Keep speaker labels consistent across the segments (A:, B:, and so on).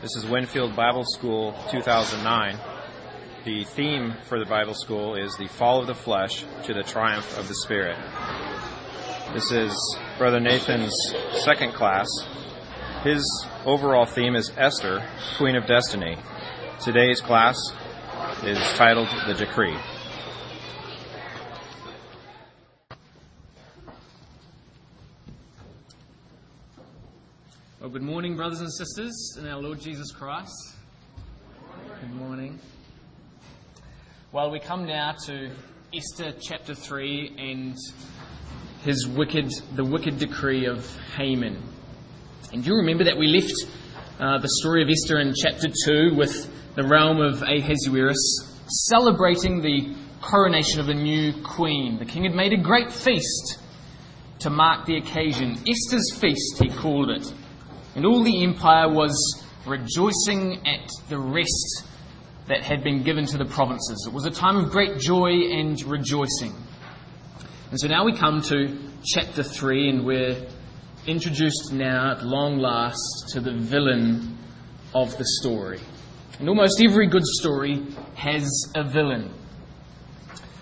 A: This is Winfield Bible School 2009. The theme for the Bible School is the fall of the flesh to the triumph of the Spirit. This is Brother Nathan's second class. His overall theme is Esther, Queen of Destiny. Today's class is titled The Decree.
B: Well, good morning, brothers and sisters in our Lord Jesus Christ. Good morning. Well, we come now to Esther chapter 3 and his wicked, the wicked decree of Haman. And you remember that we left uh, the story of Esther in chapter 2 with the realm of Ahasuerus celebrating the coronation of a new queen. The king had made a great feast to mark the occasion. Esther's feast, he called it. And all the empire was rejoicing at the rest that had been given to the provinces. It was a time of great joy and rejoicing. And so now we come to chapter 3, and we're introduced now at long last to the villain of the story. And almost every good story has a villain.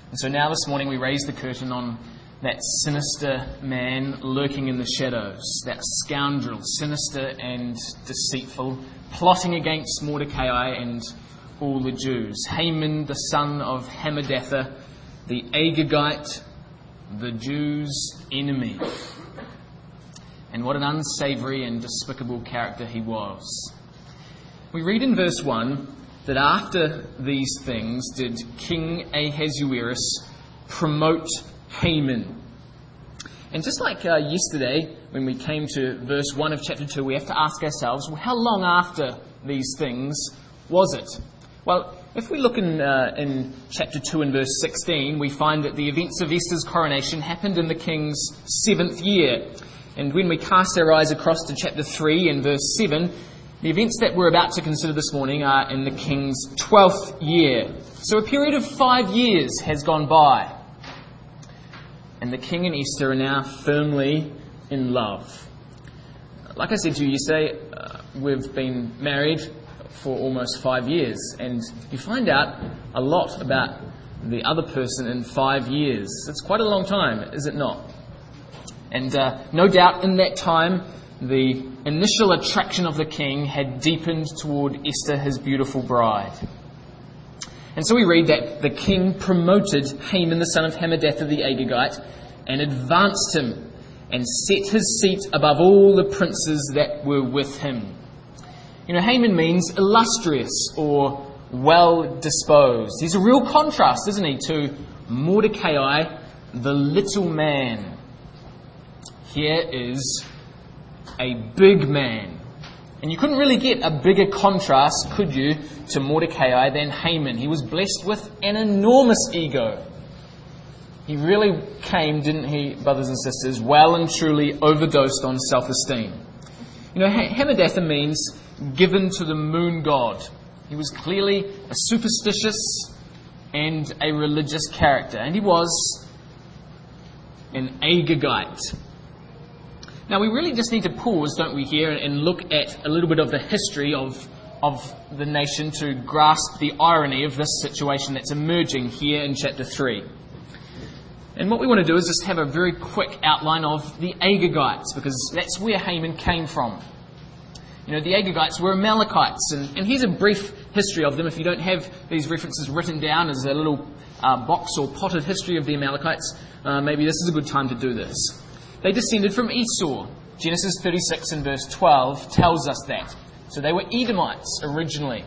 B: And so now this morning we raise the curtain on that sinister man lurking in the shadows, that scoundrel, sinister and deceitful, plotting against Mordecai and all the Jews. Haman, the son of Hammedatha, the Agagite, the Jews' enemy. And what an unsavory and despicable character he was. We read in verse 1 that after these things did King Ahasuerus promote Haman. And just like uh, yesterday, when we came to verse 1 of chapter 2, we have to ask ourselves, well, how long after these things was it? Well, if we look in, uh, in chapter 2 and verse 16, we find that the events of Esther's coronation happened in the king's seventh year. And when we cast our eyes across to chapter 3 and verse 7, the events that we're about to consider this morning are in the king's 12th year. So a period of five years has gone by and the king and Esther are now firmly in love. Like I said to you yesterday, uh, we've been married for almost five years, and you find out a lot about the other person in five years. It's quite a long time, is it not? And uh, no doubt in that time, the initial attraction of the king had deepened toward Esther, his beautiful bride. And so we read that the king promoted Haman, the son of Hammedatha the Agagite, and advanced him and set his seat above all the princes that were with him. You know, Haman means illustrious or well disposed. He's a real contrast, isn't he, to Mordecai, the little man. Here is a big man. And you couldn't really get a bigger contrast, could you, to Mordecai than Haman. He was blessed with an enormous ego. He really came, didn't he, brothers and sisters, well and truly overdosed on self esteem. You know, Hammedatha means given to the moon god. He was clearly a superstitious and a religious character, and he was an Agagite. Now, we really just need to pause, don't we, here and look at a little bit of the history of, of the nation to grasp the irony of this situation that's emerging here in chapter 3. And what we want to do is just have a very quick outline of the Agagites, because that's where Haman came from. You know, the Agagites were Amalekites, and, and here's a brief history of them. If you don't have these references written down as a little uh, box or potted history of the Amalekites, uh, maybe this is a good time to do this. They descended from Esau. Genesis 36 and verse 12 tells us that. So they were Edomites originally.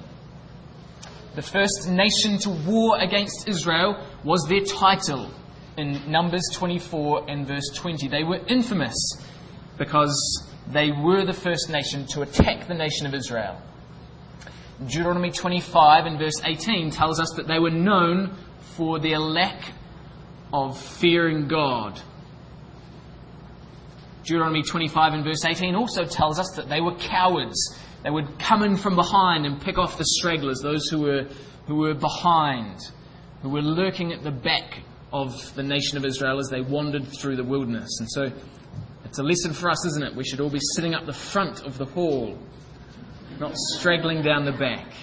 B: The first nation to war against Israel was their title in Numbers 24 and verse 20. They were infamous because they were the first nation to attack the nation of Israel. Deuteronomy 25 and verse 18 tells us that they were known for their lack of fearing God. Deuteronomy 25 and verse 18 also tells us that they were cowards. They would come in from behind and pick off the stragglers, those who were, who were behind, who were lurking at the back of the nation of Israel as they wandered through the wilderness. And so it's a lesson for us, isn't it? We should all be sitting up the front of the hall. not straggling down the back.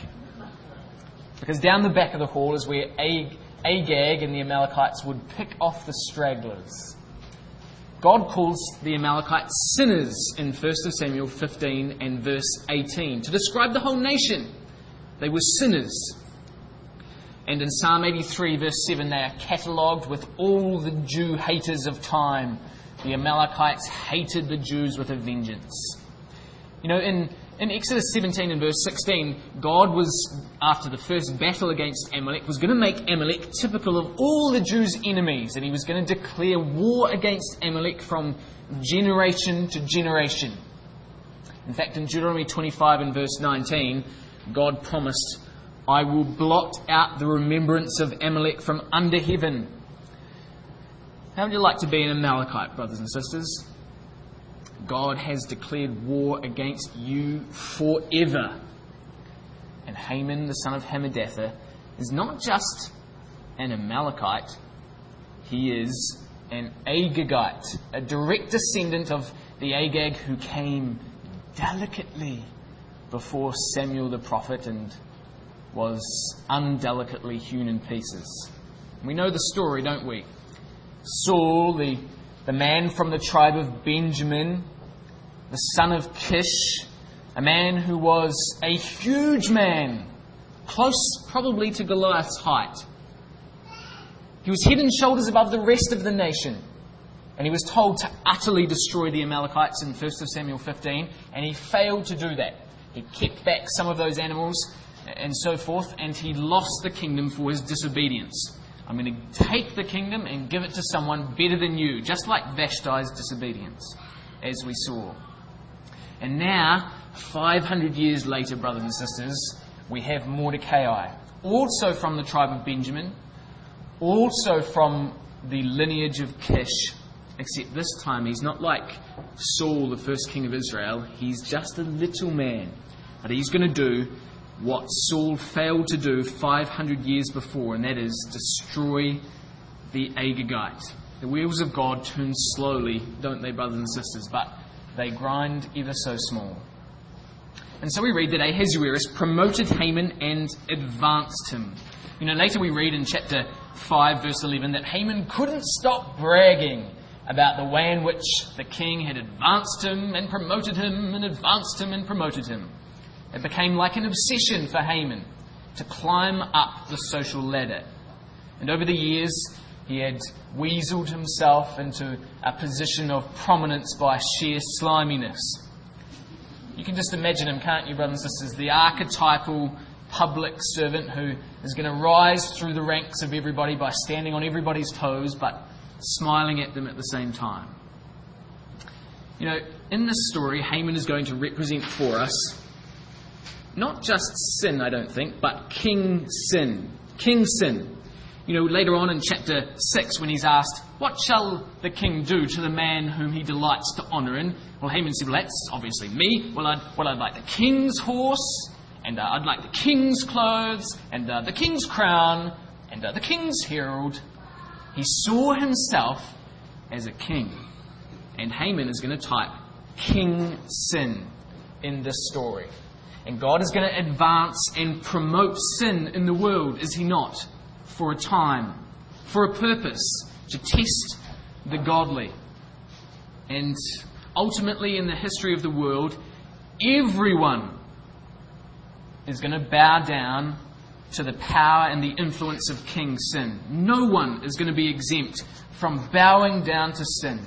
B: Because down the back of the hall is where Ag- Agag and the Amalekites would pick off the stragglers. God calls the Amalekites sinners in 1 Samuel 15 and verse 18 to describe the whole nation. They were sinners. And in Psalm 83, verse 7, they are catalogued with all the Jew haters of time. The Amalekites hated the Jews with a vengeance. You know, in, in Exodus 17 and verse 16, God was, after the first battle against Amalek, was going to make Amalek typical of all the Jews' enemies, and he was going to declare war against Amalek from generation to generation. In fact, in Deuteronomy 25 and verse 19, God promised I will blot out the remembrance of Amalek from under heaven. How would you like to be an Amalekite, brothers and sisters? God has declared war against you forever. And Haman, the son of Hammedatha, is not just an Amalekite, he is an Agagite, a direct descendant of the Agag who came delicately before Samuel the prophet and was undelicately hewn in pieces. We know the story, don't we? Saul, the, the man from the tribe of Benjamin, the son of Kish, a man who was a huge man, close probably to Goliath's height. He was head and shoulders above the rest of the nation. And he was told to utterly destroy the Amalekites in 1 Samuel 15, and he failed to do that. He kept back some of those animals and so forth, and he lost the kingdom for his disobedience. I'm going to take the kingdom and give it to someone better than you, just like Vashti's disobedience, as we saw. And now, 500 years later, brothers and sisters, we have Mordecai, also from the tribe of Benjamin, also from the lineage of Kish, except this time he's not like Saul, the first king of Israel. He's just a little man. But he's going to do what Saul failed to do 500 years before, and that is destroy the Agagite. The wheels of God turn slowly, don't they, brothers and sisters? But they grind ever so small. And so we read that Ahasuerus promoted Haman and advanced him. You know, later we read in chapter 5, verse 11, that Haman couldn't stop bragging about the way in which the king had advanced him and promoted him and advanced him and promoted him. It became like an obsession for Haman to climb up the social ladder. And over the years, he had weaseled himself into a position of prominence by sheer sliminess. You can just imagine him, can't you, brothers and sisters? The archetypal public servant who is going to rise through the ranks of everybody by standing on everybody's toes but smiling at them at the same time. You know, in this story, Haman is going to represent for us not just sin, I don't think, but king sin. King sin. You know, later on in chapter 6, when he's asked, What shall the king do to the man whom he delights to honour? And, well, Haman said, Well, that's obviously me. Well, I'd, well, I'd like the king's horse, and uh, I'd like the king's clothes, and uh, the king's crown, and uh, the king's herald. He saw himself as a king. And Haman is going to type king sin in this story. And God is going to advance and promote sin in the world, is He not? For a time, for a purpose, to test the godly. And ultimately, in the history of the world, everyone is going to bow down to the power and the influence of King Sin. No one is going to be exempt from bowing down to sin,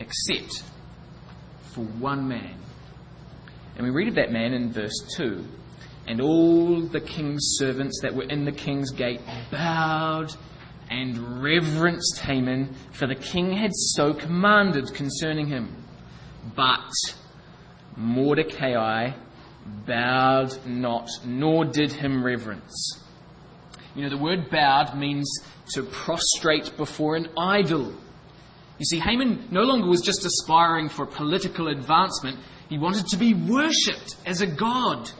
B: except for one man. And we read of that man in verse 2. And all the king's servants that were in the king's gate bowed and reverenced Haman, for the king had so commanded concerning him. But Mordecai bowed not, nor did him reverence. You know, the word bowed means to prostrate before an idol. You see, Haman no longer was just aspiring for political advancement, he wanted to be worshipped as a god.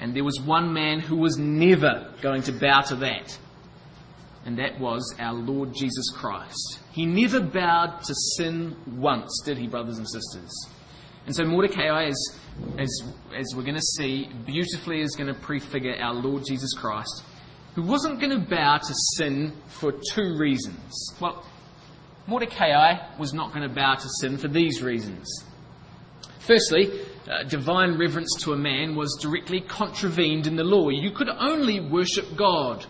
B: And there was one man who was never going to bow to that. And that was our Lord Jesus Christ. He never bowed to sin once, did he, brothers and sisters? And so Mordecai, is, as, as we're going to see, beautifully is going to prefigure our Lord Jesus Christ, who wasn't going to bow to sin for two reasons. Well, Mordecai was not going to bow to sin for these reasons. Firstly, uh, divine reverence to a man was directly contravened in the law. You could only worship God.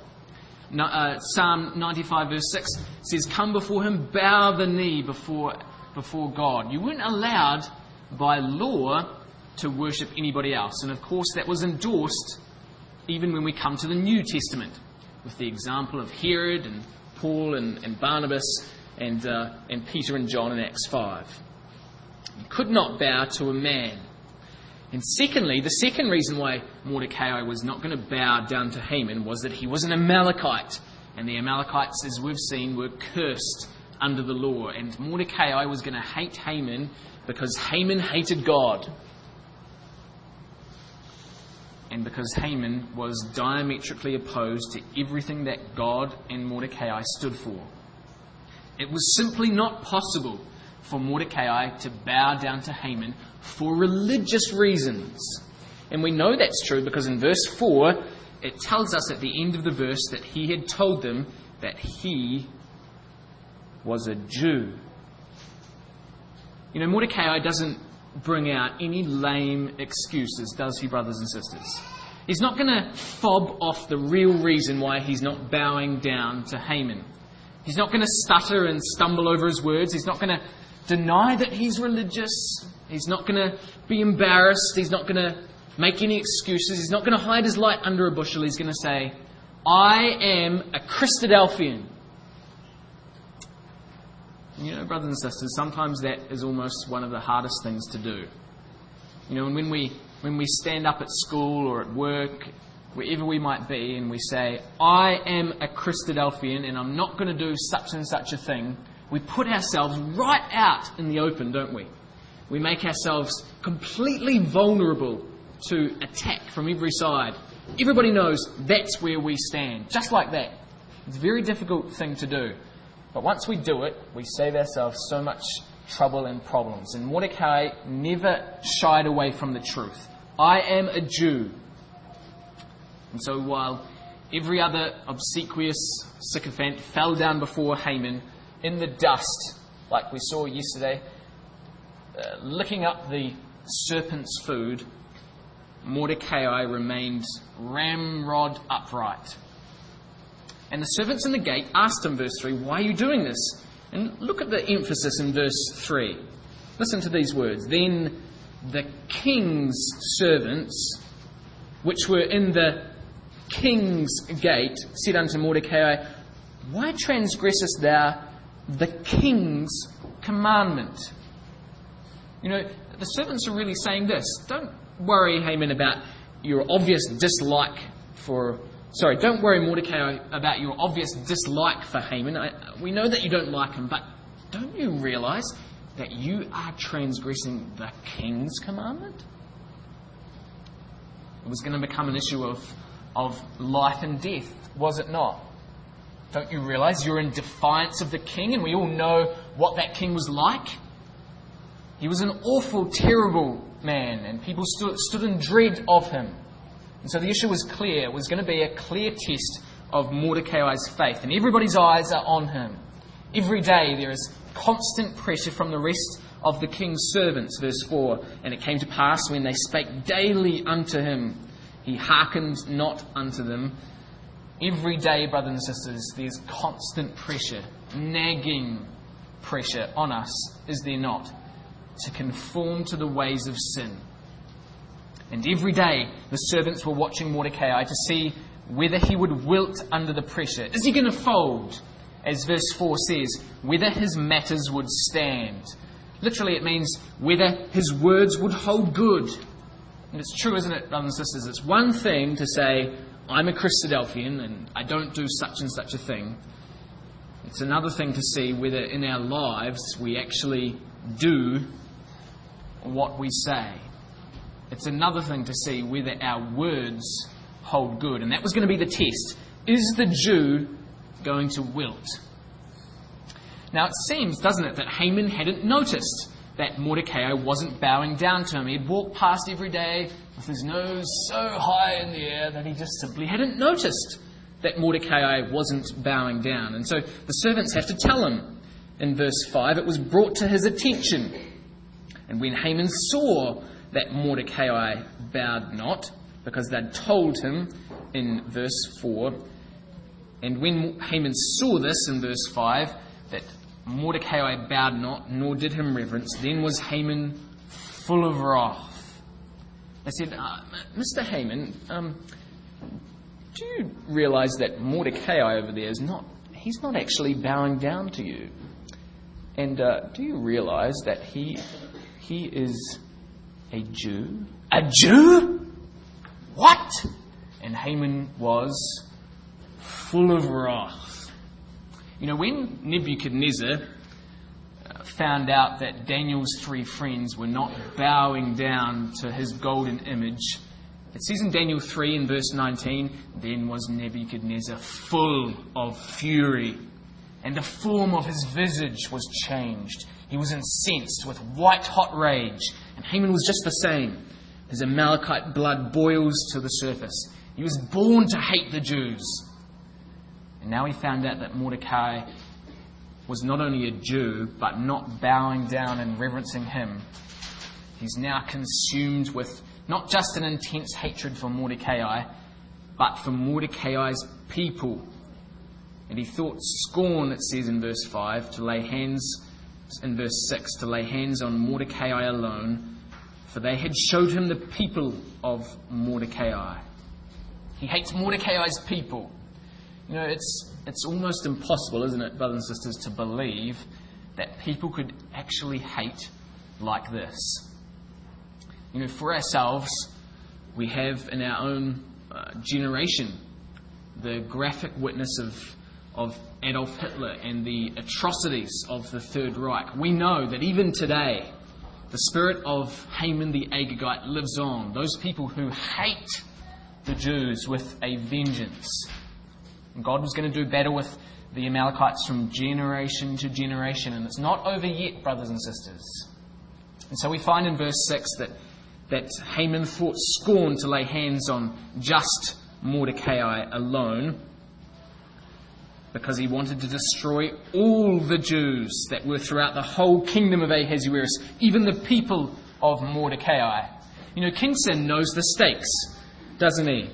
B: No, uh, Psalm 95, verse 6 says, Come before him, bow the knee before, before God. You weren't allowed by law to worship anybody else. And of course, that was endorsed even when we come to the New Testament, with the example of Herod and Paul and, and Barnabas and, uh, and Peter and John in Acts 5. You could not bow to a man. And secondly, the second reason why Mordecai was not going to bow down to Haman was that he was an Amalekite. And the Amalekites, as we've seen, were cursed under the law. And Mordecai was going to hate Haman because Haman hated God. And because Haman was diametrically opposed to everything that God and Mordecai stood for. It was simply not possible for Mordecai to bow down to Haman for religious reasons. And we know that's true because in verse 4, it tells us at the end of the verse that he had told them that he was a Jew. You know, Mordecai doesn't bring out any lame excuses, does he, brothers and sisters? He's not going to fob off the real reason why he's not bowing down to Haman. He's not going to stutter and stumble over his words. He's not going to deny that he's religious. He's not going to be embarrassed. He's not going to make any excuses. He's not going to hide his light under a bushel. He's going to say, I am a Christadelphian. You know, brothers and sisters, sometimes that is almost one of the hardest things to do. You know, and when we, when we stand up at school or at work, wherever we might be, and we say, I am a Christadelphian and I'm not going to do such and such a thing, we put ourselves right out in the open, don't we? We make ourselves completely vulnerable to attack from every side. Everybody knows that's where we stand, just like that. It's a very difficult thing to do. But once we do it, we save ourselves so much trouble and problems. And Mordecai never shied away from the truth. I am a Jew. And so while every other obsequious sycophant fell down before Haman in the dust, like we saw yesterday, uh, licking up the serpent's food, Mordecai remained ramrod upright. And the servants in the gate asked him, verse 3, Why are you doing this? And look at the emphasis in verse 3. Listen to these words. Then the king's servants, which were in the king's gate, said unto Mordecai, Why transgressest thou the king's commandment? You know, the servants are really saying this. Don't worry, Haman, about your obvious dislike for Sorry, don't worry, Mordecai, about your obvious dislike for Haman. I, we know that you don't like him, but don't you realize that you are transgressing the king's commandment? It was going to become an issue of, of life and death, was it not? Don't you realize you're in defiance of the king, and we all know what that king was like? He was an awful, terrible man, and people stood, stood in dread of him. And so the issue was clear. It was going to be a clear test of Mordecai's faith. And everybody's eyes are on him. Every day there is constant pressure from the rest of the king's servants. Verse 4 And it came to pass when they spake daily unto him, he hearkened not unto them. Every day, brothers and sisters, there's constant pressure, nagging pressure on us, is there not? To conform to the ways of sin and every day the servants were watching Mordecai to see whether he would wilt under the pressure. Is he going to fold? As verse 4 says, whether his matters would stand. Literally, it means whether his words would hold good. And it's true, isn't it, brothers and sisters? It's one thing to say, I'm a Christadelphian and I don't do such and such a thing. It's another thing to see whether in our lives we actually do what we say. It's another thing to see whether our words hold good. And that was going to be the test. Is the Jew going to wilt? Now it seems, doesn't it, that Haman hadn't noticed that Mordecai wasn't bowing down to him. He'd walk past every day with his nose so high in the air that he just simply hadn't noticed that Mordecai wasn't bowing down. And so the servants have to tell him. In verse 5, it was brought to his attention. And when Haman saw that Mordecai bowed not, because they'd told him in verse 4, and when Haman saw this in verse 5, that Mordecai bowed not, nor did him reverence, then was Haman full of wrath. They said, uh, Mr. Haman, um, do you realize that Mordecai over there is not, he's not actually bowing down to you? And uh, do you realize that he, he is a Jew? A Jew? What? And Haman was full of wrath. You know, when Nebuchadnezzar found out that Daniel's three friends were not bowing down to his golden image, it says in Daniel 3 in verse 19, then was Nebuchadnezzar full of fury, and the form of his visage was changed. He was incensed with white hot rage, and Haman was just the same. His Amalekite blood boils to the surface. He was born to hate the Jews. And now he found out that Mordecai was not only a Jew, but not bowing down and reverencing him. He's now consumed with not just an intense hatred for Mordecai, but for Mordecai's people. And he thought scorn, it says in verse 5, to lay hands, in verse 6, to lay hands on Mordecai alone, for they had showed him the people of Mordecai. He hates Mordecai's people. You know, it's, it's almost impossible, isn't it, brothers and sisters, to believe that people could actually hate like this. You know, for ourselves, we have in our own uh, generation the graphic witness of, of Adolf Hitler and the atrocities of the Third Reich. We know that even today, the spirit of Haman the Agagite lives on. Those people who hate the Jews with a vengeance. God was going to do battle with the Amalekites from generation to generation. And it's not over yet, brothers and sisters. And so we find in verse 6 that that Haman thought scorn to lay hands on just Mordecai alone because he wanted to destroy all the Jews that were throughout the whole kingdom of Ahasuerus, even the people of Mordecai. You know, King Sin knows the stakes, doesn't he?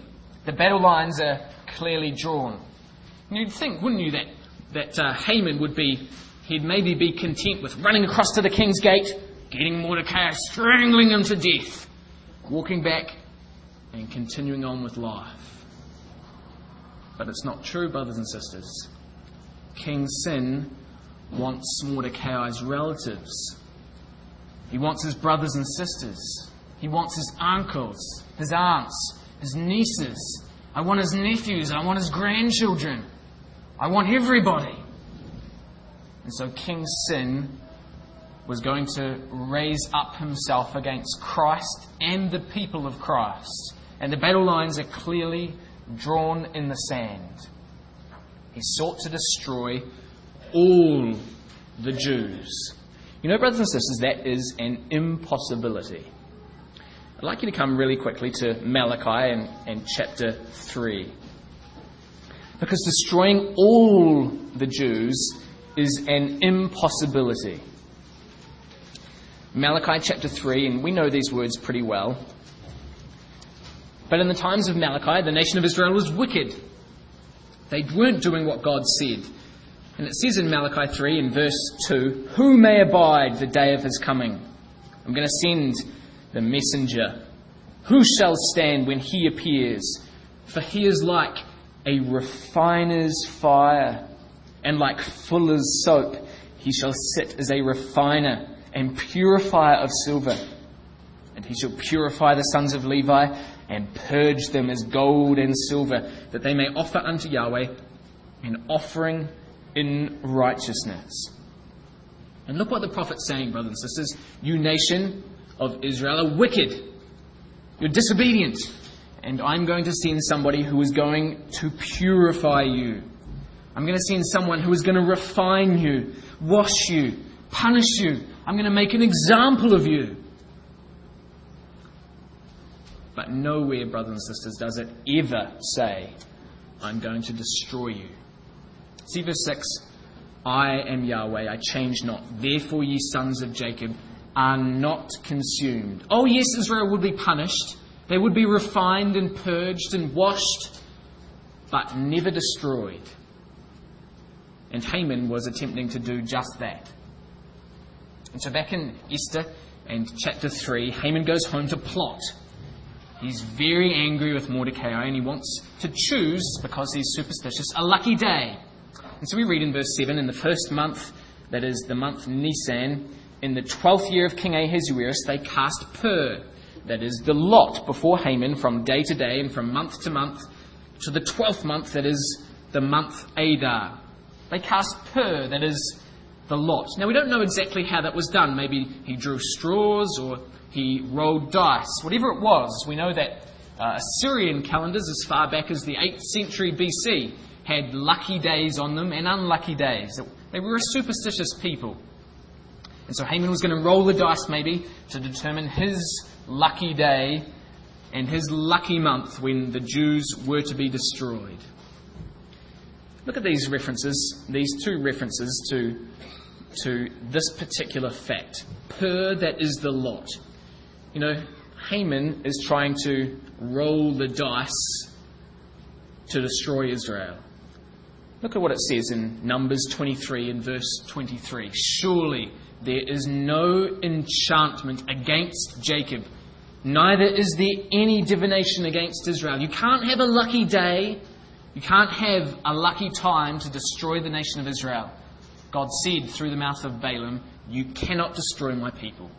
B: The battle lines are clearly drawn. You'd think, wouldn't you, that, that uh, Haman would be, he'd maybe be content with running across to the king's gate, getting Mordecai, strangling him to death, walking back and continuing on with life. But it's not true, brothers and sisters. King Sin wants Mordecai's relatives. He wants his brothers and sisters. He wants his uncles, his aunts, his nieces. I want his nephews. I want his grandchildren. I want everybody. And so King Sin was going to raise up himself against Christ and the people of Christ. And the battle lines are clearly drawn in the sand. He sought to destroy all the Jews. You know, brothers and sisters, that is an impossibility. I'd like you to come really quickly to Malachi and, and chapter 3. Because destroying all the Jews is an impossibility. Malachi chapter 3, and we know these words pretty well. But in the times of Malachi, the nation of Israel was wicked. They weren't doing what God said. And it says in Malachi 3 in verse 2 Who may abide the day of his coming? I'm going to send the messenger. Who shall stand when he appears? For he is like a refiner's fire, and like fuller's soap. He shall sit as a refiner and purifier of silver. And he shall purify the sons of Levi and purge them as gold and silver, that they may offer unto Yahweh an offering in righteousness. And look what the prophet's saying, brothers and sisters. You nation of Israel are wicked. You're disobedient. And I'm going to send somebody who is going to purify you. I'm going to send someone who is going to refine you, wash you, punish you. I'm going to make an example of you. But nowhere, brothers and sisters, does it ever say, I'm going to destroy you. See verse 6 I am Yahweh, I change not. Therefore, ye sons of Jacob are not consumed. Oh, yes, Israel would be punished. They would be refined and purged and washed, but never destroyed. And Haman was attempting to do just that. And so back in Esther and chapter 3, Haman goes home to plot. He's very angry with Mordecai and he wants to choose, because he's superstitious, a lucky day. And so we read in verse 7 in the first month, that is the month Nisan, in the twelfth year of King Ahasuerus, they cast pur, that is the lot, before Haman from day to day and from month to month, to the twelfth month, that is the month Adar. They cast pur, that is the lot. Now we don't know exactly how that was done. Maybe he drew straws or he rolled dice. Whatever it was, we know that uh, Assyrian calendars, as far back as the 8th century BC, had lucky days on them and unlucky days. They were a superstitious people. And so Haman was going to roll the dice maybe to determine his lucky day and his lucky month when the Jews were to be destroyed. Look at these references, these two references to, to this particular fact. Pur that is the lot. You know, Haman is trying to roll the dice to destroy Israel. Look at what it says in Numbers 23 and verse 23. Surely there is no enchantment against Jacob, neither is there any divination against Israel. You can't have a lucky day, you can't have a lucky time to destroy the nation of Israel. God said through the mouth of Balaam, You cannot destroy my people.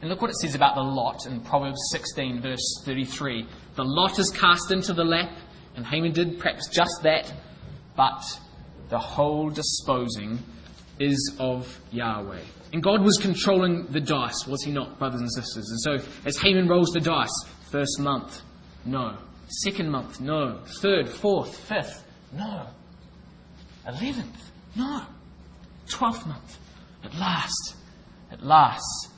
B: And look what it says about the lot in Proverbs 16, verse 33. The lot is cast into the lap, and Haman did perhaps just that, but the whole disposing is of Yahweh. And God was controlling the dice, was he not, brothers and sisters? And so as Haman rolls the dice, first month, no. Second month, no. Third, fourth, fifth, no. Eleventh, no. Twelfth month, at last, at last,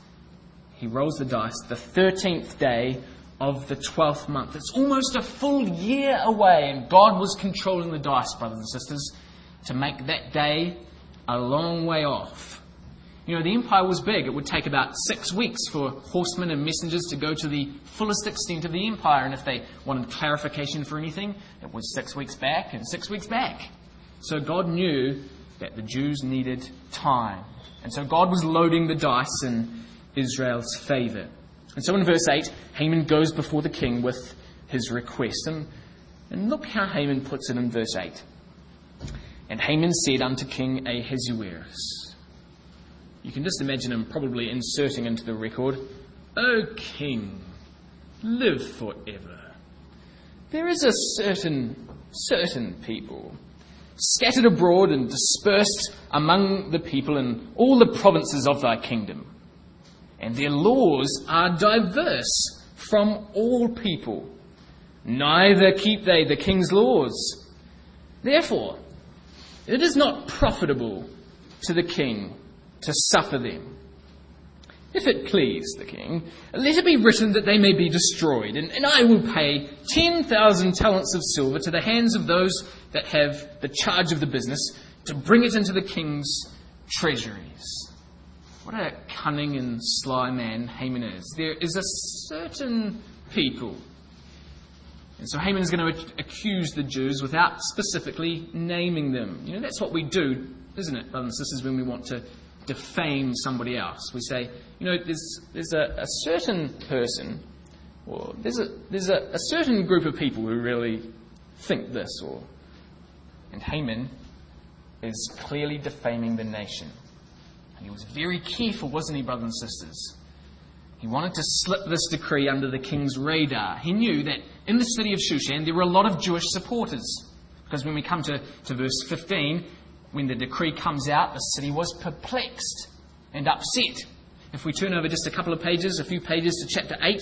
B: he rolls the dice, the 13th day of the 12th month. It's almost a full year away, and God was controlling the dice, brothers and sisters, to make that day a long way off. You know, the empire was big. It would take about six weeks for horsemen and messengers to go to the fullest extent of the empire, and if they wanted clarification for anything, it was six weeks back and six weeks back. So God knew that the Jews needed time. And so God was loading the dice in Israel's favor. And so in verse 8, Haman goes before the king with his request. And, and look how Haman puts it in verse 8. And Haman said unto King Ahasuerus, You can just imagine him probably inserting into the record, O king, live forever. There is a certain, certain people scattered abroad and dispersed among the people in all the provinces of thy kingdom and their laws are diverse from all people. Neither keep they the king's laws. Therefore, it is not profitable to the king to suffer them. If it please the king, let it be written that they may be destroyed, and, and I will pay 10,000 talents of silver to the hands of those that have the charge of the business to bring it into the king's treasuries. What a cunning and sly man Haman is. There is a certain people. And so Haman is going to accuse the Jews without specifically naming them. You know, that's what we do, isn't it, brothers and sisters, when we want to defame somebody else. We say, you know, there's, there's a, a certain person, or there's, a, there's a, a certain group of people who really think this, or. And Haman is clearly defaming the nation. And he was very careful, wasn't he, brothers and sisters? He wanted to slip this decree under the king's radar. He knew that in the city of Shushan there were a lot of Jewish supporters. Because when we come to, to verse 15, when the decree comes out, the city was perplexed and upset. If we turn over just a couple of pages, a few pages to chapter 8,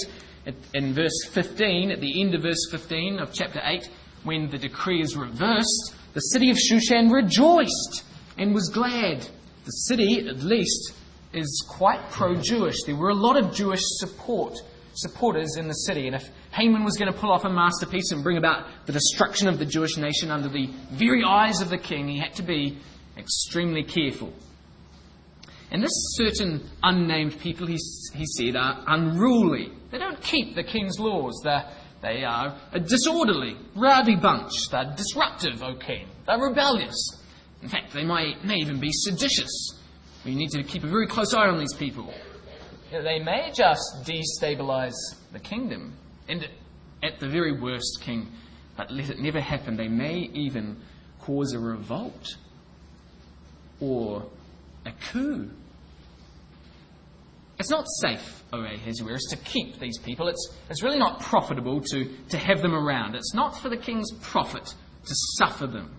B: in verse 15, at the end of verse 15 of chapter 8, when the decree is reversed, the city of Shushan rejoiced and was glad the city, at least, is quite pro Jewish. There were a lot of Jewish support supporters in the city. And if Haman was going to pull off a masterpiece and bring about the destruction of the Jewish nation under the very eyes of the king, he had to be extremely careful. And this certain unnamed people, he, he said, are unruly. They don't keep the king's laws. They're, they are a disorderly, rowdy bunch. They're disruptive, O king. They're rebellious. In fact, they might, may even be seditious. We need to keep a very close eye on these people. They may just destabilize the kingdom, and at the very worst, king, but let it never happen. They may even cause a revolt or a coup. It's not safe, O Ahasuerus, to keep these people. It's, it's really not profitable to, to have them around. It's not for the king's profit to suffer them.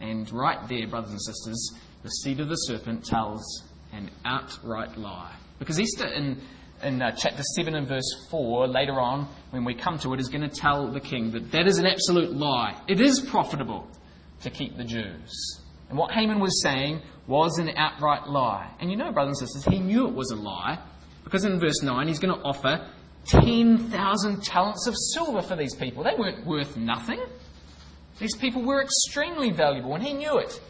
B: And right there, brothers and sisters, the seed of the serpent tells an outright lie. Because Esther, in, in uh, chapter 7 and verse 4, later on, when we come to it, is going to tell the king that that is an absolute lie. It is profitable to keep the Jews. And what Haman was saying was an outright lie. And you know, brothers and sisters, he knew it was a lie. Because in verse 9, he's going to offer 10,000 talents of silver for these people. They weren't worth nothing. These people were extremely valuable, and he knew it.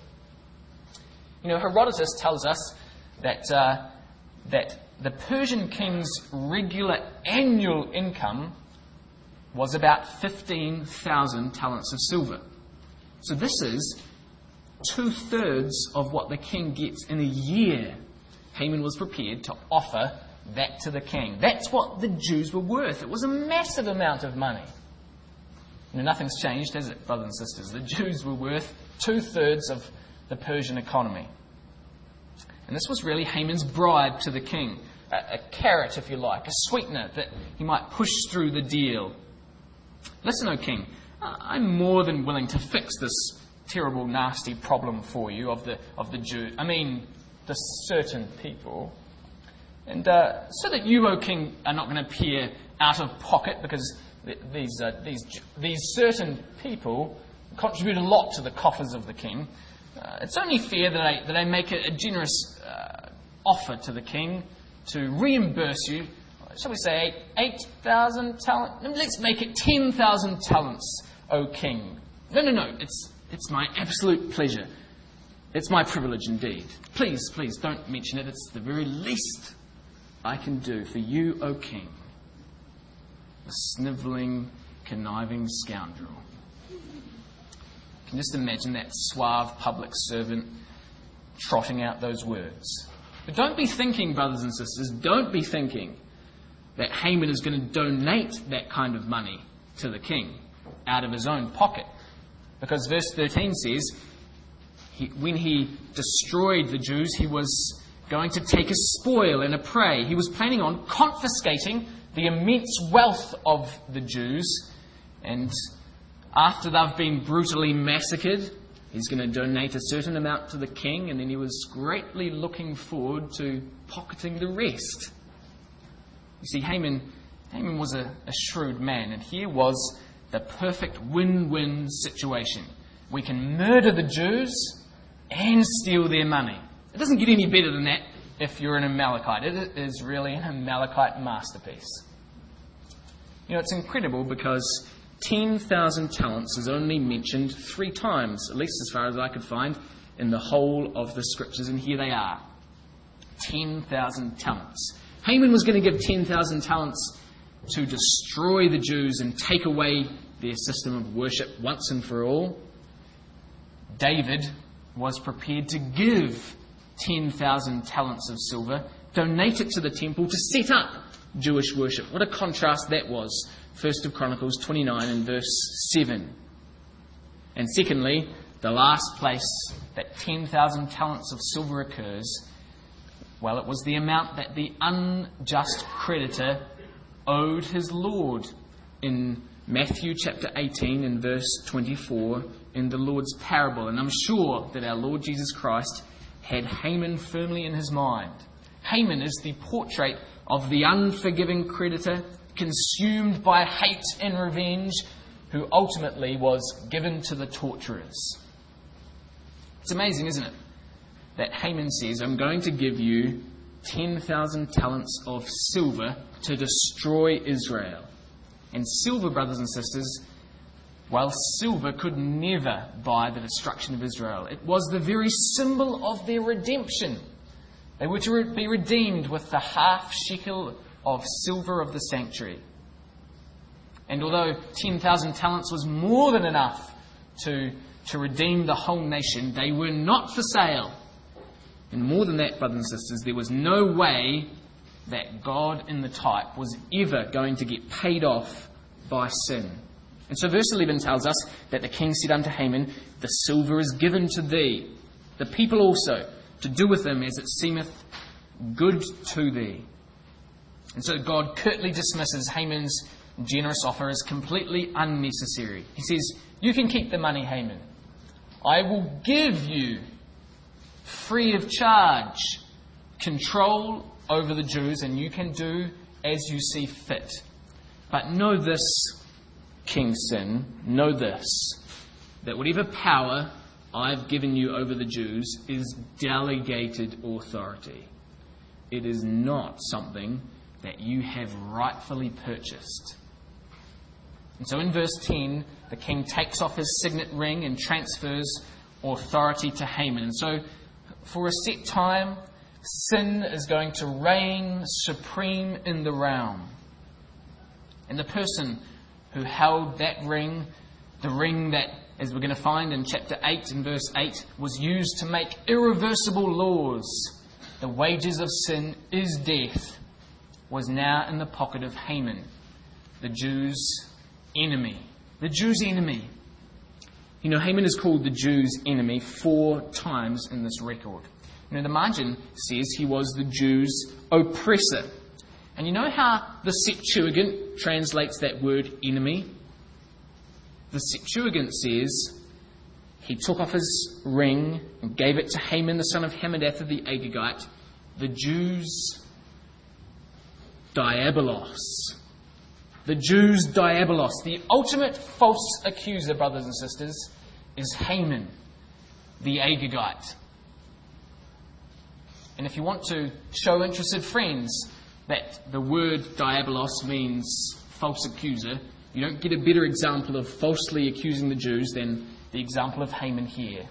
B: You know, Herodotus tells us that, uh, that the Persian king's regular annual income was about 15,000 talents of silver. So this is two thirds of what the king gets in a year. Haman was prepared to offer that to the king. That's what the Jews were worth. It was a massive amount of money. Nothing's changed, has it, brothers and sisters? The Jews were worth two thirds of the Persian economy. And this was really Haman's bribe to the king a, a carrot, if you like, a sweetener that he might push through the deal. Listen, O king, I'm more than willing to fix this terrible, nasty problem for you of the, of the Jew. I mean, the certain people. And uh, so that you, O king, are not going to appear out of pocket because these, uh, these, these certain people contribute a lot to the coffers of the king. Uh, it's only fair that I, that I make a, a generous uh, offer to the king to reimburse you. Shall we say 8,000 talents? Let's make it 10,000 talents, O king. No, no, no. It's, it's my absolute pleasure. It's my privilege indeed. Please, please don't mention it. It's the very least I can do for you, O king. The snivelling, conniving scoundrel. Can just imagine that suave public servant trotting out those words. But don't be thinking, brothers and sisters, don't be thinking that Haman is going to donate that kind of money to the king out of his own pocket. Because verse 13 says, he, when he destroyed the Jews, he was going to take a spoil and a prey. He was planning on confiscating the immense wealth of the Jews. And after they've been brutally massacred, He's going to donate a certain amount to the king, and then he was greatly looking forward to pocketing the rest. You see, Haman, Haman was a, a shrewd man, and here was the perfect win win situation. We can murder the Jews and steal their money. It doesn't get any better than that if you're an Amalekite. It is really an Amalekite masterpiece. You know, it's incredible because 10,000 talents is only mentioned three times, at least as far as I could find, in the whole of the scriptures, and here they are 10,000 talents. Haman was going to give 10,000 talents to destroy the Jews and take away their system of worship once and for all. David was prepared to give 10,000 talents of silver, donate it to the temple to set up Jewish worship. What a contrast that was 1st of Chronicles 29 and verse 7. And secondly, the last place that 10,000 talents of silver occurs, well, it was the amount that the unjust creditor owed his Lord in Matthew chapter 18 and verse 24 in the Lord's parable. And I'm sure that our Lord Jesus Christ had Haman firmly in his mind. Haman is the portrait of the unforgiving creditor consumed by hate and revenge, who ultimately was given to the torturers. It's amazing, isn't it? that Haman says, I'm going to give you 10,000 talents of silver to destroy Israel. And silver, brothers and sisters, while silver could never buy the destruction of Israel, it was the very symbol of their redemption. They were to be redeemed with the half shekel of silver of the sanctuary. And although 10,000 talents was more than enough to, to redeem the whole nation, they were not for sale. And more than that, brothers and sisters, there was no way that God in the type was ever going to get paid off by sin. And so verse 11 tells us that the king said unto Haman, The silver is given to thee, the people also, to do with them as it seemeth good to thee. And so God curtly dismisses Haman's generous offer as completely unnecessary. He says, You can keep the money, Haman. I will give you, free of charge, control over the Jews, and you can do as you see fit. But know this, King Sin, know this, that whatever power I've given you over the Jews is delegated authority. It is not something that you have rightfully purchased. And so in verse 10, the king takes off his signet ring and transfers authority to Haman. And so for a set time, sin is going to reign supreme in the realm. And the person who held that ring, the ring that, as we're going to find in chapter 8 and verse 8, was used to make irreversible laws. The wages of sin is death, was now in the pocket of Haman, the Jews' enemy. The Jews' enemy. You know, Haman is called the Jews' enemy four times in this record. You know, the margin says he was the Jews' oppressor. And you know how the Septuagint translates that word enemy? The Septuagint says he took off his ring and gave it to Haman, the son of Hammedatha the Agagite, the Jews' diabolos. The Jews' diabolos. The ultimate false accuser, brothers and sisters, is Haman, the Agagite. And if you want to show interested friends that the word diabolos means false accuser, you don't get a better example of falsely accusing the Jews than the example of Haman here.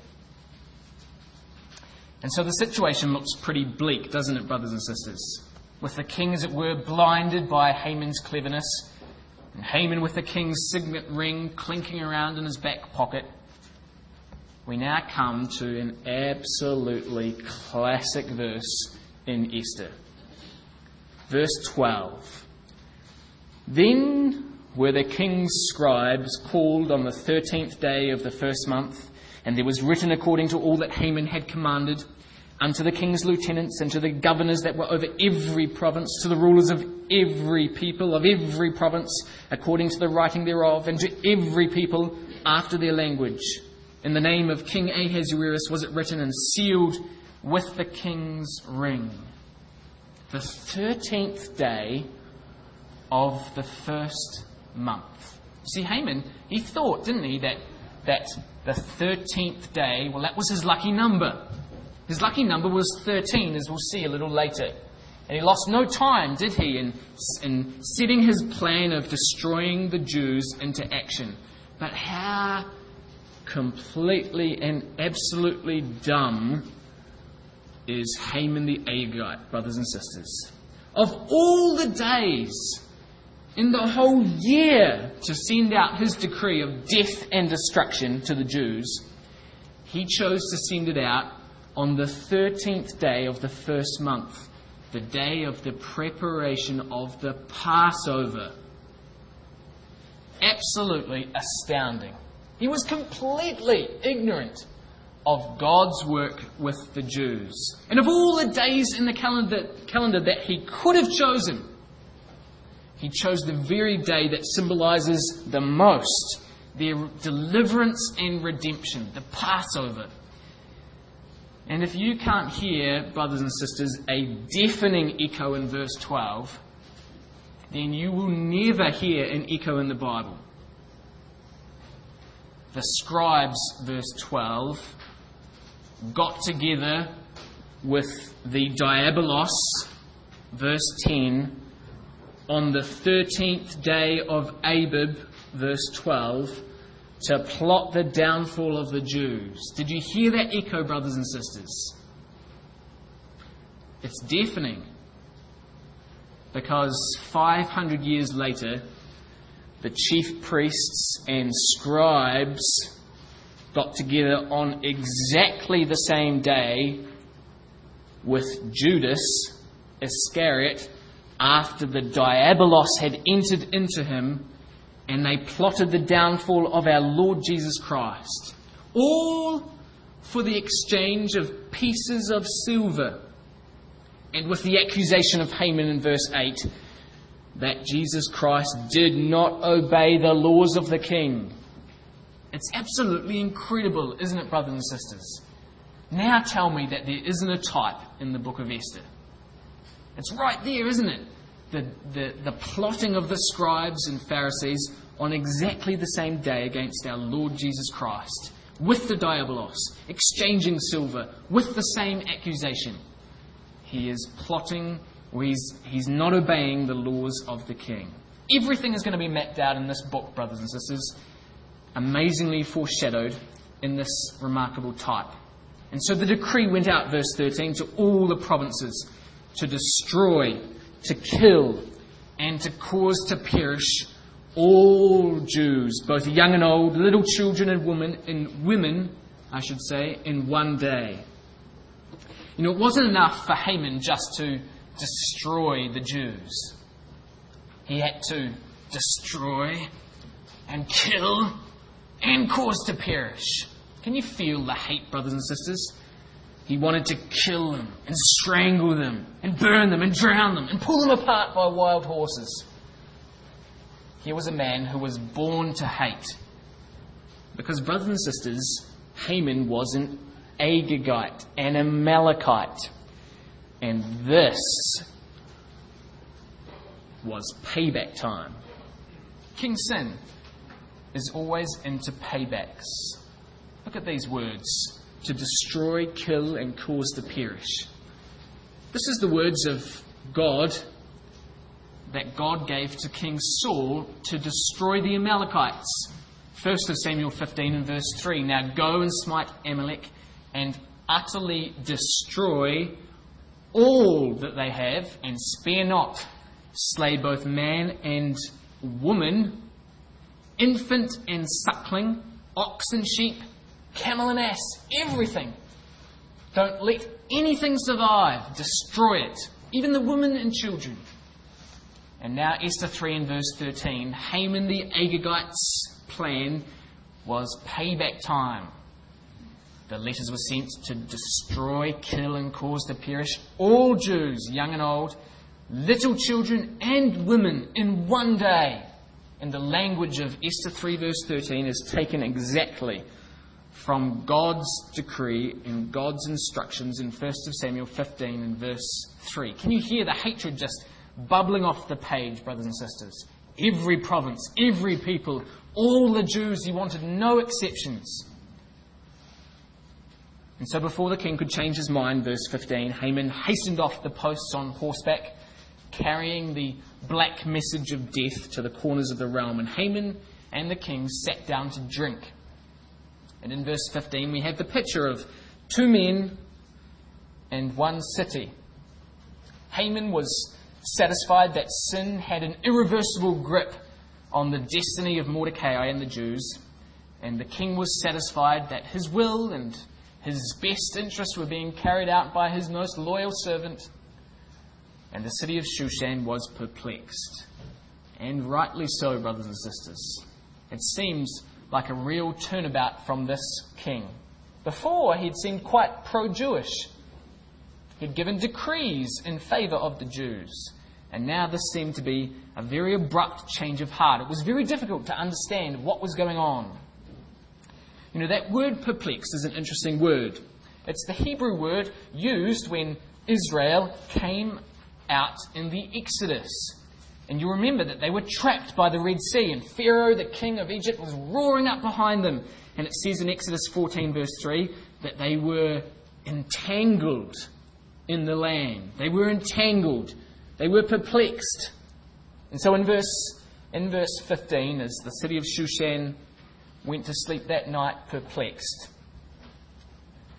B: And so the situation looks pretty bleak, doesn't it, brothers and sisters? With the king, as it were, blinded by Haman's cleverness, and Haman with the king's signet ring clinking around in his back pocket, we now come to an absolutely classic verse in Esther. Verse 12. Then were the king's scribes called on the thirteenth day of the first month, and there was written according to all that Haman had commanded, unto the king's lieutenants and to the governors that were over every province, to the rulers of every people, of every province, according to the writing thereof, and to every people after their language. In the name of King Ahasuerus was it written and sealed with the king's ring. The thirteenth day of the first month. See, Haman, he thought, didn't he, that, that the 13th day, well, that was his lucky number. His lucky number was 13, as we'll see a little later. And he lost no time, did he, in, in setting his plan of destroying the Jews into action. But how completely and absolutely dumb is Haman the Agagite, brothers and sisters. Of all the days in the whole year to send out his decree of death and destruction to the Jews, he chose to send it out on the 13th day of the first month, the day of the preparation of the Passover. Absolutely astounding. He was completely ignorant of God's work with the Jews. And of all the days in the calendar, calendar that he could have chosen, he chose the very day that symbolizes the most their deliverance and redemption, the Passover. And if you can't hear, brothers and sisters, a deafening echo in verse 12, then you will never hear an echo in the Bible. The scribes, verse 12, got together with the diabolos, verse 10, on the 13th day of Abib, verse 12, to plot the downfall of the Jews. Did you hear that echo, brothers and sisters? It's deafening. Because 500 years later, the chief priests and scribes got together on exactly the same day with Judas Iscariot after the diabolos had entered into him and they plotted the downfall of our Lord Jesus Christ. All for the exchange of pieces of silver. And with the accusation of Haman in verse 8 that Jesus Christ did not obey the laws of the king. It's absolutely incredible, isn't it, brothers and sisters? Now tell me that there isn't a type in the book of Esther. It's right there, isn't it? The, the, the plotting of the scribes and Pharisees on exactly the same day against our Lord Jesus Christ, with the diabolos, exchanging silver, with the same accusation. He is plotting, or he's, he's not obeying the laws of the king. Everything is going to be mapped out in this book, brothers and sisters, amazingly foreshadowed in this remarkable type. And so the decree went out, verse 13, to all the provinces to destroy, to kill, and to cause to perish all Jews, both young and old, little children and women, and women, I should say, in one day. You know, it wasn't enough for Haman just to destroy the Jews. He had to destroy and kill and cause to perish. Can you feel the hate, brothers and sisters? He wanted to kill them and strangle them and burn them and drown them and pull them apart by wild horses. Here was a man who was born to hate. Because, brothers and sisters, Haman was an Agagite, an Amalekite. And this was payback time. King Sin is always into paybacks. Look at these words to destroy, kill, and cause to perish. This is the words of God that God gave to King Saul to destroy the Amalekites. First of Samuel 15 and verse 3. Now go and smite Amalek and utterly destroy all that they have, and spare not. Slay both man and woman, infant and suckling, ox and sheep, camel and ass, everything. Don't let anything survive. Destroy it. Even the women and children. And now, Esther 3 and verse 13 Haman the Agagite's plan was payback time. The letters were sent to destroy, kill, and cause to perish all Jews, young and old, little children and women, in one day. And the language of Esther 3, verse 13, is taken exactly from God's decree and God's instructions in 1 Samuel 15 and verse 3. Can you hear the hatred just bubbling off the page, brothers and sisters? Every province, every people, all the Jews, he wanted no exceptions. And so, before the king could change his mind, verse 15, Haman hastened off the posts on horseback, carrying the black message of death to the corners of the realm. And Haman and the king sat down to drink. And in verse 15, we have the picture of two men and one city. Haman was satisfied that sin had an irreversible grip on the destiny of Mordecai and the Jews, and the king was satisfied that his will and his best interests were being carried out by his most loyal servant, and the city of Shushan was perplexed. And rightly so, brothers and sisters. It seems like a real turnabout from this king. Before, he'd seemed quite pro Jewish. He'd given decrees in favour of the Jews. And now this seemed to be a very abrupt change of heart. It was very difficult to understand what was going on. You know, that word perplexed is an interesting word. It's the Hebrew word used when Israel came out in the Exodus. And you remember that they were trapped by the Red Sea, and Pharaoh, the king of Egypt, was roaring up behind them. And it says in Exodus 14, verse 3, that they were entangled in the land. They were entangled. They were perplexed. And so in verse, in verse 15, as the city of Shushan went to sleep that night perplexed,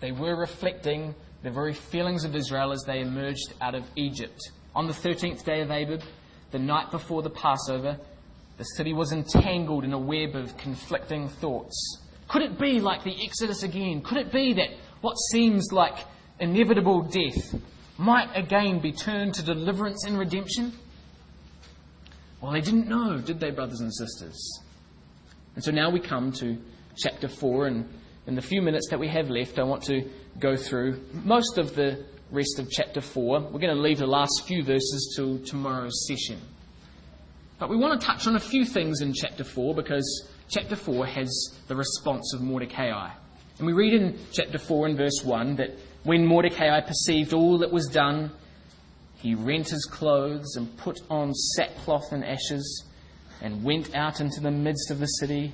B: they were reflecting the very feelings of Israel as they emerged out of Egypt. On the 13th day of Abib, the night before the Passover, the city was entangled in a web of conflicting thoughts. Could it be like the Exodus again? Could it be that what seems like inevitable death might again be turned to deliverance and redemption? Well, they didn't know, did they, brothers and sisters? And so now we come to chapter 4, and in the few minutes that we have left, I want to go through most of the rest of chapter 4. We're going to leave the last few verses till tomorrow's session. But we want to touch on a few things in chapter 4 because chapter 4 has the response of Mordecai. And we read in chapter 4 and verse 1 that when Mordecai perceived all that was done, he rent his clothes and put on sackcloth and ashes and went out into the midst of the city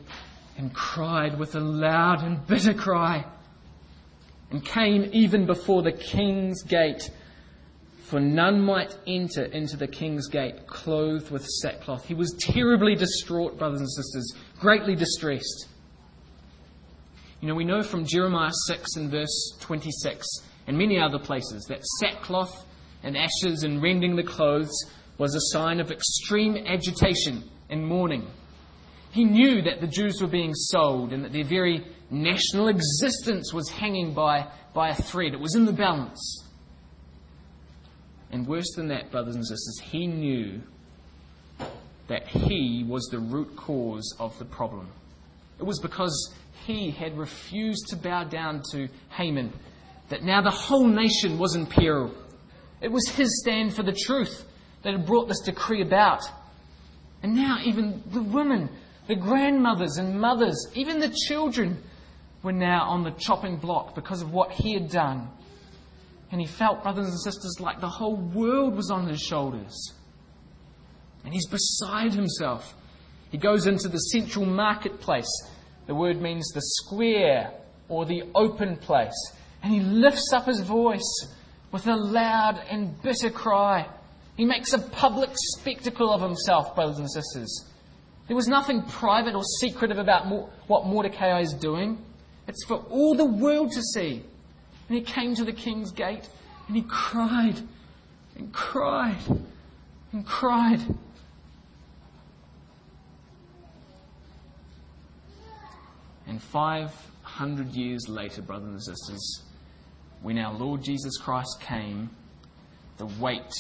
B: and cried with a loud and bitter cry and came even before the king's gate for none might enter into the king's gate clothed with sackcloth. He was terribly distraught, brothers and sisters, greatly distressed. You know, we know from Jeremiah 6 and verse 26 and many other places that sackcloth and ashes and rending the clothes was a sign of extreme agitation and mourning. He knew that the Jews were being sold and that their very national existence was hanging by, by a thread. It was in the balance. And worse than that, brothers and sisters, he knew that he was the root cause of the problem. It was because he had refused to bow down to Haman that now the whole nation was in peril. It was his stand for the truth that had brought this decree about. And now even the women, the grandmothers and mothers, even the children were now on the chopping block because of what he had done. And he felt, brothers and sisters, like the whole world was on his shoulders. And he's beside himself. He goes into the central marketplace. The word means the square or the open place. And he lifts up his voice with a loud and bitter cry. He makes a public spectacle of himself, brothers and sisters. There was nothing private or secretive about what Mordecai is doing. It's for all the world to see. And he came to the king's gate and he cried and cried and cried. And 500 years later, brothers and sisters, when our Lord Jesus Christ came, the weight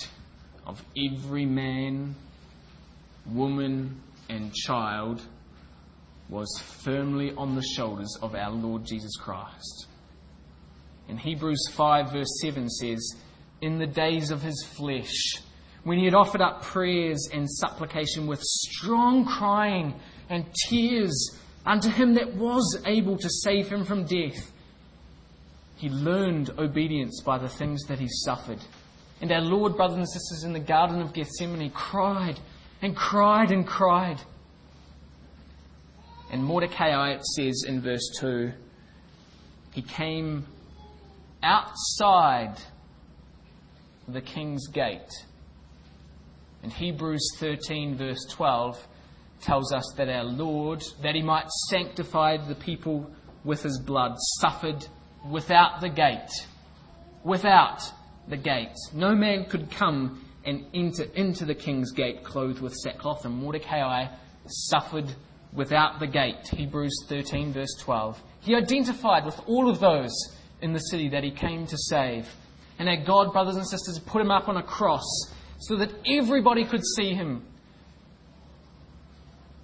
B: of every man, woman, and child was firmly on the shoulders of our Lord Jesus Christ. In Hebrews 5, verse 7 says, In the days of his flesh, when he had offered up prayers and supplication with strong crying and tears unto him that was able to save him from death, he learned obedience by the things that he suffered. And our Lord, brothers and sisters, in the Garden of Gethsemane cried and cried and cried. And Mordecai, it says in verse 2, he came outside the king's gate. And Hebrews 13, verse 12, tells us that our Lord, that he might sanctify the people with his blood, suffered without the gate. Without the gate. No man could come and into the king's gate clothed with sackcloth, and Mordecai suffered without the gate. Hebrews 13, verse 12. He identified with all of those in the city that he came to save. And our God, brothers and sisters, put him up on a cross so that everybody could see him.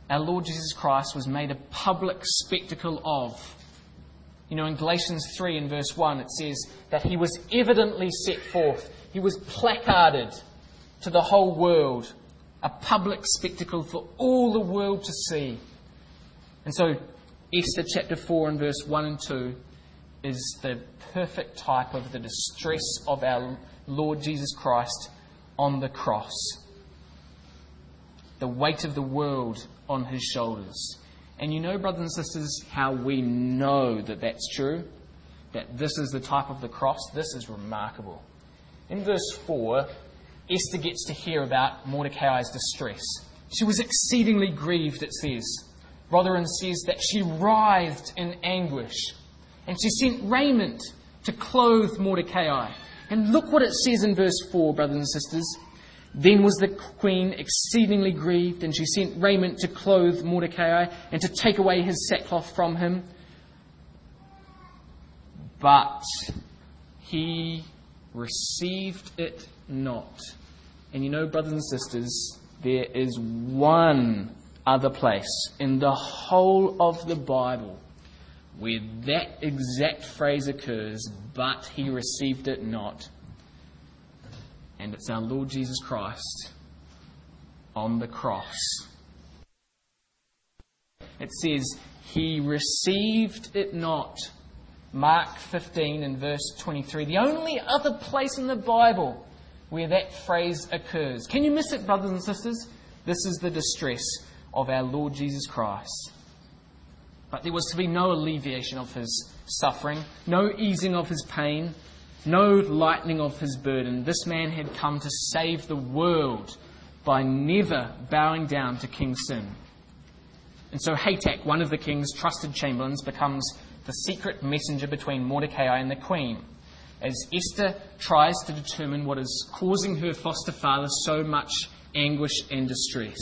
B: Our Lord Jesus Christ was made a public spectacle of. You know, in Galatians 3 and verse 1, it says that he was evidently set forth, he was placarded to the whole world, a public spectacle for all the world to see. And so, Esther chapter 4 and verse 1 and 2 is the perfect type of the distress of our Lord Jesus Christ on the cross. The weight of the world on his shoulders. And you know, brothers and sisters, how we know that that's true? That this is the type of the cross? This is remarkable. in verse 4, Esther gets to hear about Mordecai's distress. She was exceedingly grieved, it says. Rotherham says that she writhed in anguish. And she sent raiment to clothe Mordecai. And look what it says in verse 4, brothers and sisters. Then was the queen exceedingly grieved, and she sent raiment to clothe Mordecai and to take away his sackcloth from him. But he received it not. And you know, brothers and sisters, there is one other place in the whole of the Bible where that exact phrase occurs, but he received it not. And it's our Lord Jesus Christ on the cross. It says, He received it not. Mark 15 and verse 23. The only other place in the Bible where that phrase occurs. Can you miss it, brothers and sisters? This is the distress of our Lord Jesus Christ. But there was to be no alleviation of his suffering, no easing of his pain, no lightening of his burden. This man had come to save the world by never bowing down to King Sin. And so Hatach, one of the king's trusted chamberlains, becomes the secret messenger between Mordecai and the queen, as Esther tries to determine what is causing her foster father so much anguish and distress.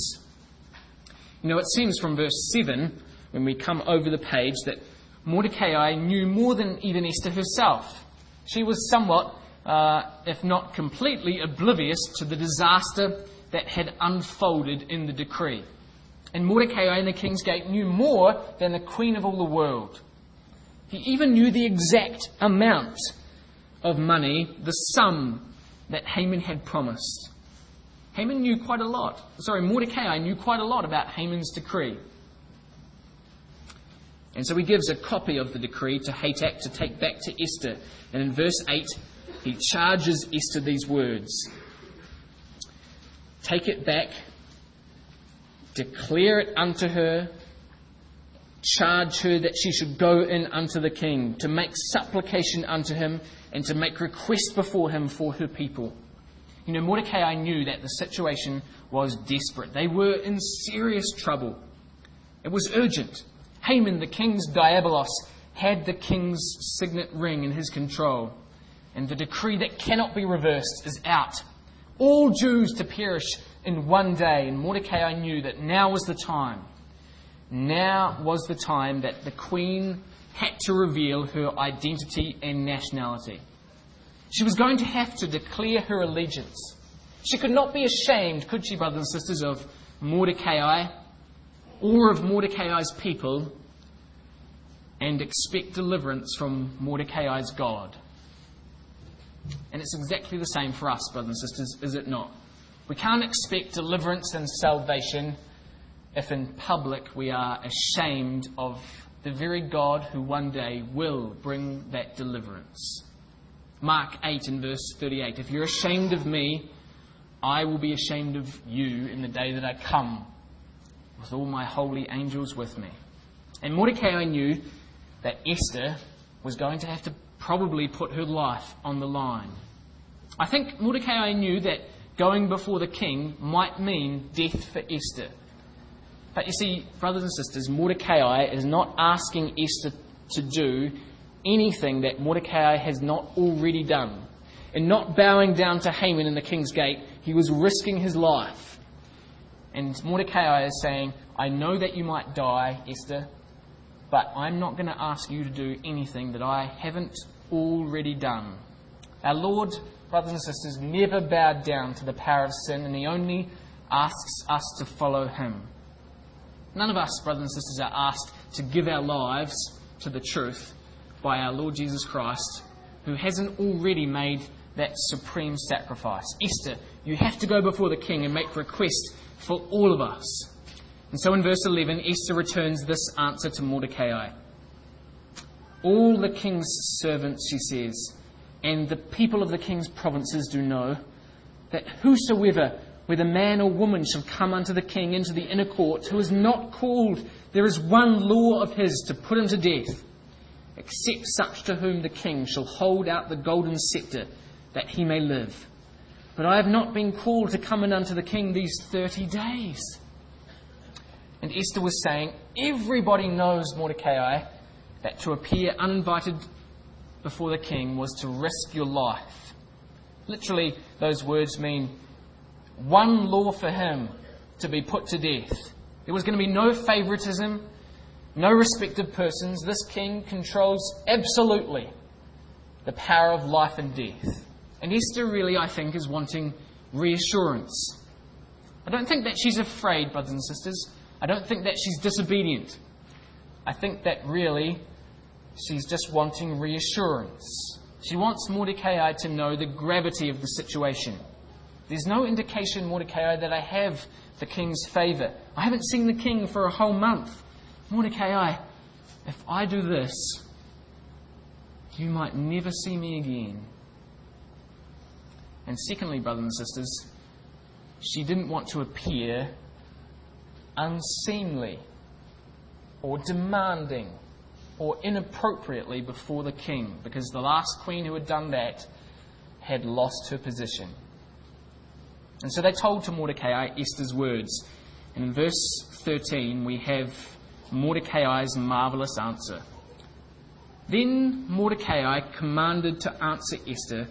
B: You know, it seems from verse 7 when we come over the page that Mordecai knew more than even Esther herself. She was somewhat, uh, if not completely, oblivious to the disaster that had unfolded in the decree. And Mordecai in the king's gate knew more than the queen of all the world. He even knew the exact amount of money, the sum that Haman had promised. Haman knew quite a lot. Sorry, Mordecai knew quite a lot about Haman's decree. And so he gives a copy of the decree to Hatach to take back to Esther. And in verse 8, he charges Esther these words Take it back, declare it unto her, charge her that she should go in unto the king, to make supplication unto him, and to make request before him for her people. You know, Mordecai knew that the situation was desperate. They were in serious trouble. It was urgent. Haman, the king's diabolos, had the king's signet ring in his control. And the decree that cannot be reversed is out. All Jews to perish in one day. And Mordecai knew that now was the time. Now was the time that the queen had to reveal her identity and nationality. She was going to have to declare her allegiance. She could not be ashamed, could she, brothers and sisters, of Mordecai or of Mordecai's people and expect deliverance from Mordecai's God. And it's exactly the same for us, brothers and sisters, is it not? We can't expect deliverance and salvation if in public we are ashamed of the very God who one day will bring that deliverance. Mark 8 and verse 38 If you're ashamed of me, I will be ashamed of you in the day that I come with all my holy angels with me. And Mordecai knew that Esther was going to have to probably put her life on the line. I think Mordecai knew that going before the king might mean death for Esther. But you see, brothers and sisters, Mordecai is not asking Esther to do anything that Mordecai has not already done. In not bowing down to Haman in the king's gate, he was risking his life. And Mordecai is saying, I know that you might die, Esther, but I'm not going to ask you to do anything that I haven't already done. Our Lord, brothers and sisters, never bowed down to the power of sin, and He only asks us to follow Him. None of us, brothers and sisters, are asked to give our lives to the truth by our Lord Jesus Christ, who hasn't already made that supreme sacrifice. Esther, you have to go before the king and make request for all of us. And so in verse 11, Esther returns this answer to Mordecai. All the king's servants, she says, and the people of the king's provinces do know that whosoever, whether man or woman, shall come unto the king into the inner court, who is not called, there is one law of his to put him to death, except such to whom the king shall hold out the golden scepter that he may live. But I have not been called to come in unto the king these thirty days. And Esther was saying, Everybody knows, Mordecai, that to appear uninvited before the king was to risk your life. Literally, those words mean one law for him to be put to death. There was going to be no favoritism, no respect of persons. This king controls absolutely the power of life and death. And Esther really, I think, is wanting reassurance. I don't think that she's afraid, brothers and sisters. I don't think that she's disobedient. I think that really she's just wanting reassurance. She wants Mordecai to know the gravity of the situation. There's no indication, Mordecai, that I have the king's favour. I haven't seen the king for a whole month. Mordecai, if I do this, you might never see me again. And secondly, brothers and sisters, she didn't want to appear unseemly or demanding or inappropriately before the king, because the last queen who had done that had lost her position. And so they told to Mordecai Esther's words. And in verse 13, we have Mordecai's marvelous answer. Then Mordecai commanded to answer Esther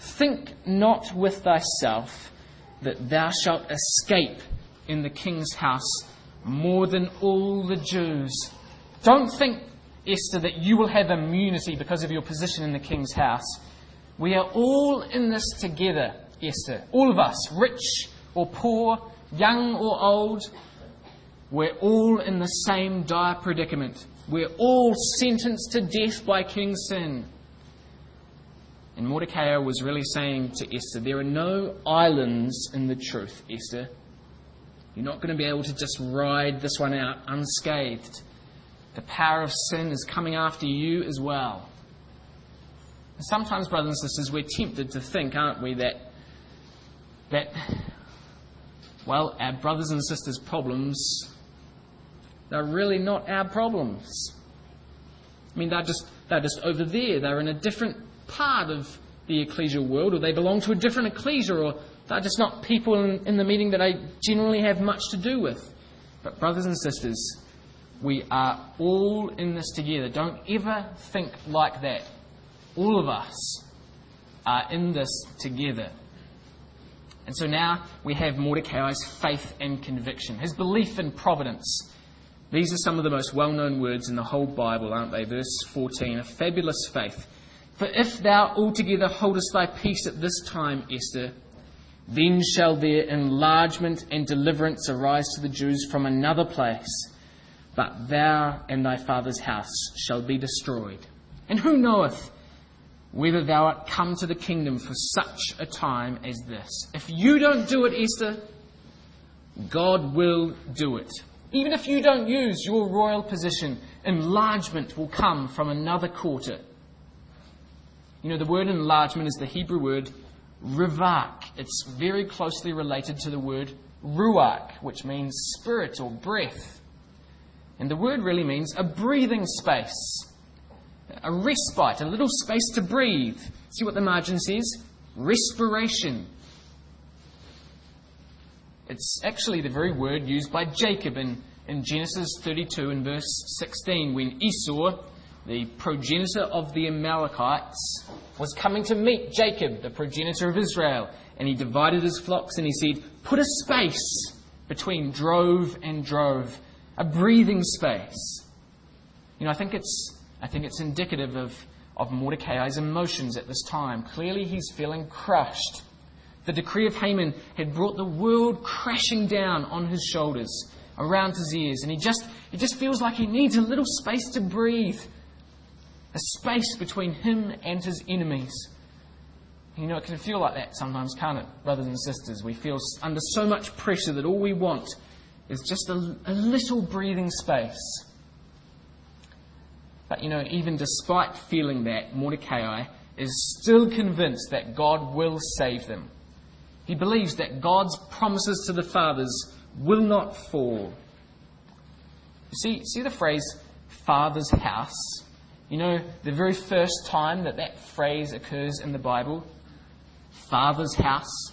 B: Think not with thyself that thou shalt escape in the king's house more than all the Jews. Don't think, Esther, that you will have immunity because of your position in the king's house. We are all in this together, Esther. All of us, rich or poor, young or old, we're all in the same dire predicament. We're all sentenced to death by King Sin. And Mordecai was really saying to Esther, There are no islands in the truth, Esther. You're not going to be able to just ride this one out unscathed. The power of sin is coming after you as well. Sometimes, brothers and sisters, we're tempted to think, aren't we, that, that, well, our brothers and sisters' problems, they're really not our problems. I mean, they're just, they're just over there. They're in a different part of the ecclesial world, or they belong to a different ecclesia, or they're just not people in, in the meeting that I generally have much to do with. But, brothers and sisters, we are all in this together. Don't ever think like that. All of us are in this together. And so now we have Mordecai's faith and conviction, his belief in providence. These are some of the most well known words in the whole Bible, aren't they? Verse 14 a fabulous faith for if thou altogether holdest thy peace at this time, Esther, then shall their enlargement and deliverance arise to the Jews from another place, but thou and thy father's house shall be destroyed. And who knoweth whether thou art come to the kingdom for such a time as this? If you don't do it, Esther, God will do it. Even if you don't use your royal position, enlargement will come from another quarter. You know, the word enlargement is the Hebrew word rivak. It's very closely related to the word ruach, which means spirit or breath. And the word really means a breathing space, a respite, a little space to breathe. See what the margin says? Respiration. It's actually the very word used by Jacob in, in Genesis 32 and verse 16 when Esau the progenitor of the Amalekites, was coming to meet Jacob, the progenitor of Israel. And he divided his flocks and he said, Put a space between drove and drove, a breathing space. You know, I think it's, I think it's indicative of, of Mordecai's emotions at this time. Clearly, he's feeling crushed. The decree of Haman had brought the world crashing down on his shoulders, around his ears, and he just, he just feels like he needs a little space to breathe a space between him and his enemies. You know, it can feel like that sometimes, can't it, brothers and sisters? We feel under so much pressure that all we want is just a, a little breathing space. But, you know, even despite feeling that, Mordecai is still convinced that God will save them. He believes that God's promises to the fathers will not fall. You see, see the phrase, Father's house? You know, the very first time that that phrase occurs in the Bible, father's house.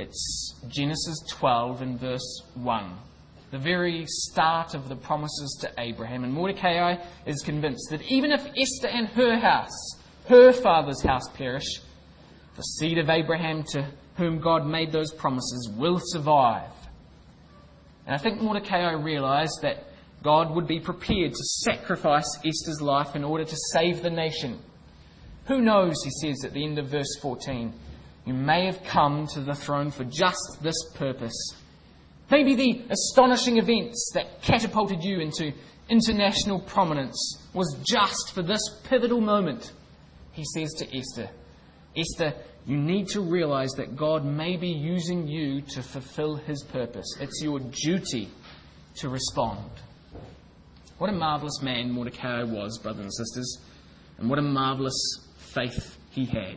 B: It's Genesis 12 and verse 1, the very start of the promises to Abraham. And Mordecai is convinced that even if Esther and her house, her father's house, perish, the seed of Abraham to whom God made those promises will survive. And I think Mordecai realized that God would be prepared to sacrifice Esther's life in order to save the nation. Who knows, he says at the end of verse 14, you may have come to the throne for just this purpose. Maybe the astonishing events that catapulted you into international prominence was just for this pivotal moment. He says to Esther, Esther, you need to realize that God may be using you to fulfill his purpose. It's your duty to respond. What a marvelous man Mordecai was, brothers and sisters, and what a marvelous faith he had.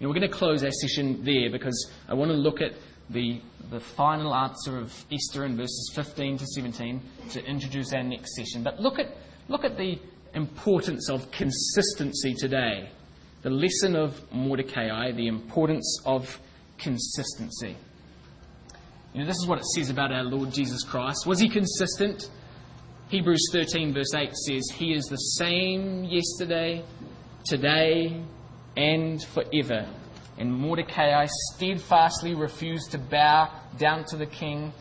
B: You know, we're going to close our session there because I want to look at the, the final answer of Esther in verses 15 to 17 to introduce our next session. But look at, look at the importance of consistency today. The lesson of Mordecai, the importance of consistency. You know, this is what it says about our Lord Jesus Christ. Was he consistent? Hebrews 13, verse 8 says, He is the same yesterday, today, and forever. And Mordecai steadfastly refused to bow down to the king,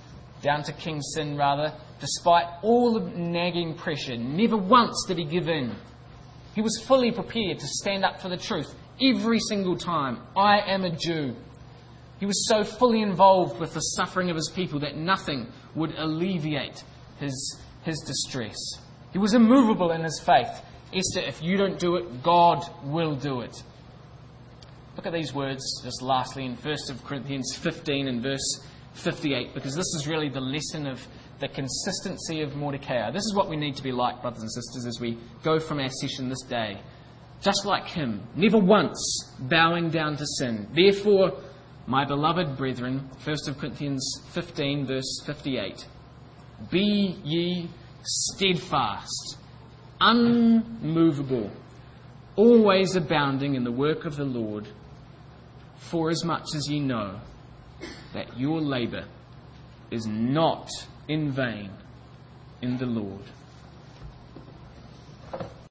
B: down to King Sin rather, despite all the nagging pressure. Never once did he give in. He was fully prepared to stand up for the truth every single time. I am a Jew. He was so fully involved with the suffering of his people that nothing would alleviate his his distress. He was immovable in his faith. Esther, if you don't do it, God will do it. Look at these words just lastly in 1 Corinthians 15 and verse 58, because this is really the lesson of the consistency of Mordecai. This is what we need to be like, brothers and sisters, as we go from our session this day. Just like him, never once bowing down to sin. Therefore, my beloved brethren, 1 Corinthians 15, verse 58. Be ye steadfast, unmovable, always abounding in the work of the Lord, forasmuch as ye know that your labour is not in vain in the Lord.